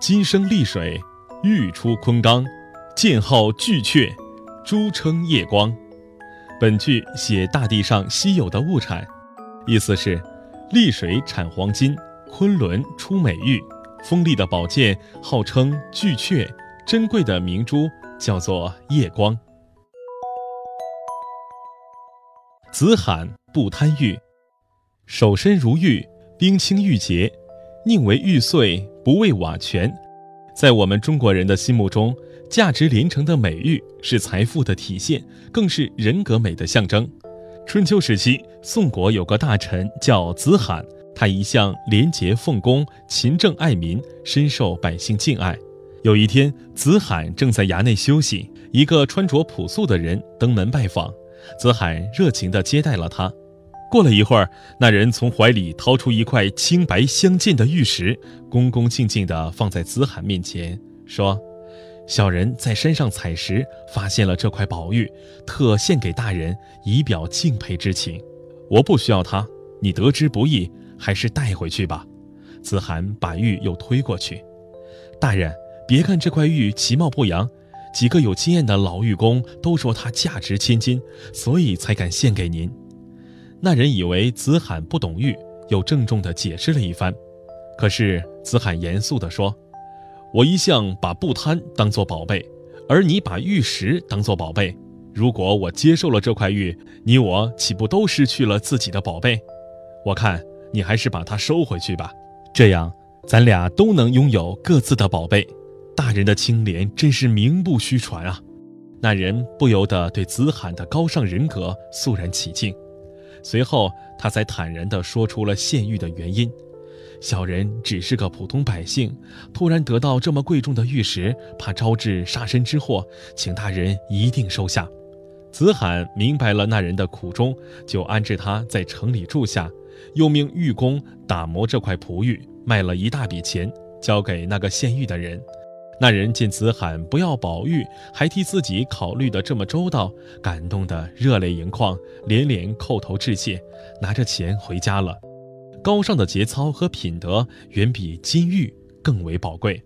金生丽水，玉出昆冈，剑号巨阙，珠称夜光。本句写大地上稀有的物产，意思是丽水产黄金，昆仑出美玉，锋利的宝剑号称巨阙，珍贵的明珠叫做夜光。子罕不贪玉，守身如玉，冰清玉洁，宁为玉碎，不为瓦全。在我们中国人的心目中，价值连城的美玉是财富的体现，更是人格美的象征。春秋时期，宋国有个大臣叫子罕，他一向廉洁奉公、勤政爱民，深受百姓敬爱。有一天，子罕正在衙内休息，一个穿着朴素的人登门拜访。子罕热情地接待了他。过了一会儿，那人从怀里掏出一块清白相间的玉石，恭恭敬敬地放在子罕面前，说：“小人在山上采石，发现了这块宝玉，特献给大人，以表敬佩之情。我不需要它，你得之不易，还是带回去吧。”子罕把玉又推过去。大人，别看这块玉其貌不扬。几个有经验的老玉工都说它价值千金，所以才敢献给您。那人以为子罕不懂玉，又郑重地解释了一番。可是子罕严肃地说：“我一向把不贪当作宝贝，而你把玉石当作宝贝。如果我接受了这块玉，你我岂不都失去了自己的宝贝？我看你还是把它收回去吧，这样咱俩都能拥有各自的宝贝。”大人的清廉真是名不虚传啊！那人不由得对子罕的高尚人格肃然起敬。随后，他才坦然地说出了献玉的原因：小人只是个普通百姓，突然得到这么贵重的玉石，怕招致杀身之祸，请大人一定收下。子罕明白了那人的苦衷，就安置他在城里住下，又命玉工打磨这块璞玉，卖了一大笔钱，交给那个献玉的人。那人见子喊不要宝玉，还替自己考虑的这么周到，感动得热泪盈眶，连连叩头致谢，拿着钱回家了。高尚的节操和品德远比金玉更为宝贵。